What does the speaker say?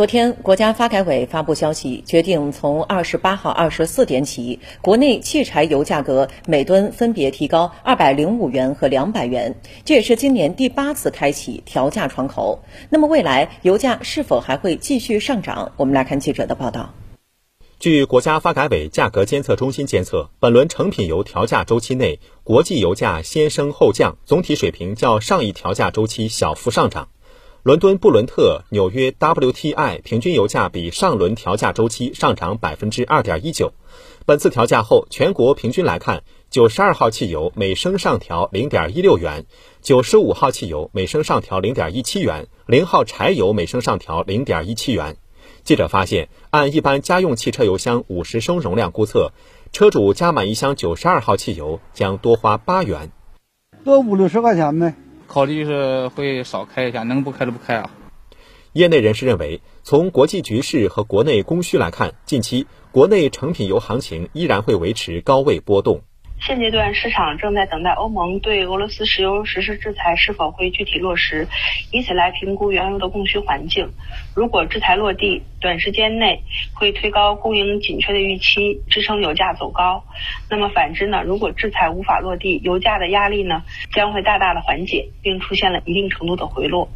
昨天，国家发改委发布消息，决定从二十八号二十四点起，国内汽柴油价格每吨分别提高二百零五元和两百元，这也是今年第八次开启调价窗口。那么，未来油价是否还会继续上涨？我们来看记者的报道。据国家发改委价格监测中心监测，本轮成品油调价周期内，国际油价先升后降，总体水平较上一调价周期小幅上涨。伦敦布伦特、纽约 WTI 平均油价比上轮调价周期上涨百分之二点一九。本次调价后，全国平均来看，九十二号汽油每升上调零点一六元，九十五号汽油每升上调零点一七元，零号柴油每升上调零点一七元。记者发现，按一般家用汽车油箱五十升容量估测，车主加满一箱九十二号汽油将多花八元，多五六十块钱呗。考虑是会少开一下，能不开就不开啊。业内人士认为，从国际局势和国内供需来看，近期国内成品油行情依然会维持高位波动。现阶段市场正在等待欧盟对俄罗斯石油实施制裁是否会具体落实，以此来评估原油的供需环境。如果制裁落地，短时间内会推高供应紧缺的预期，支撑油价走高。那么反之呢？如果制裁无法落地，油价的压力呢将会大大的缓解，并出现了一定程度的回落。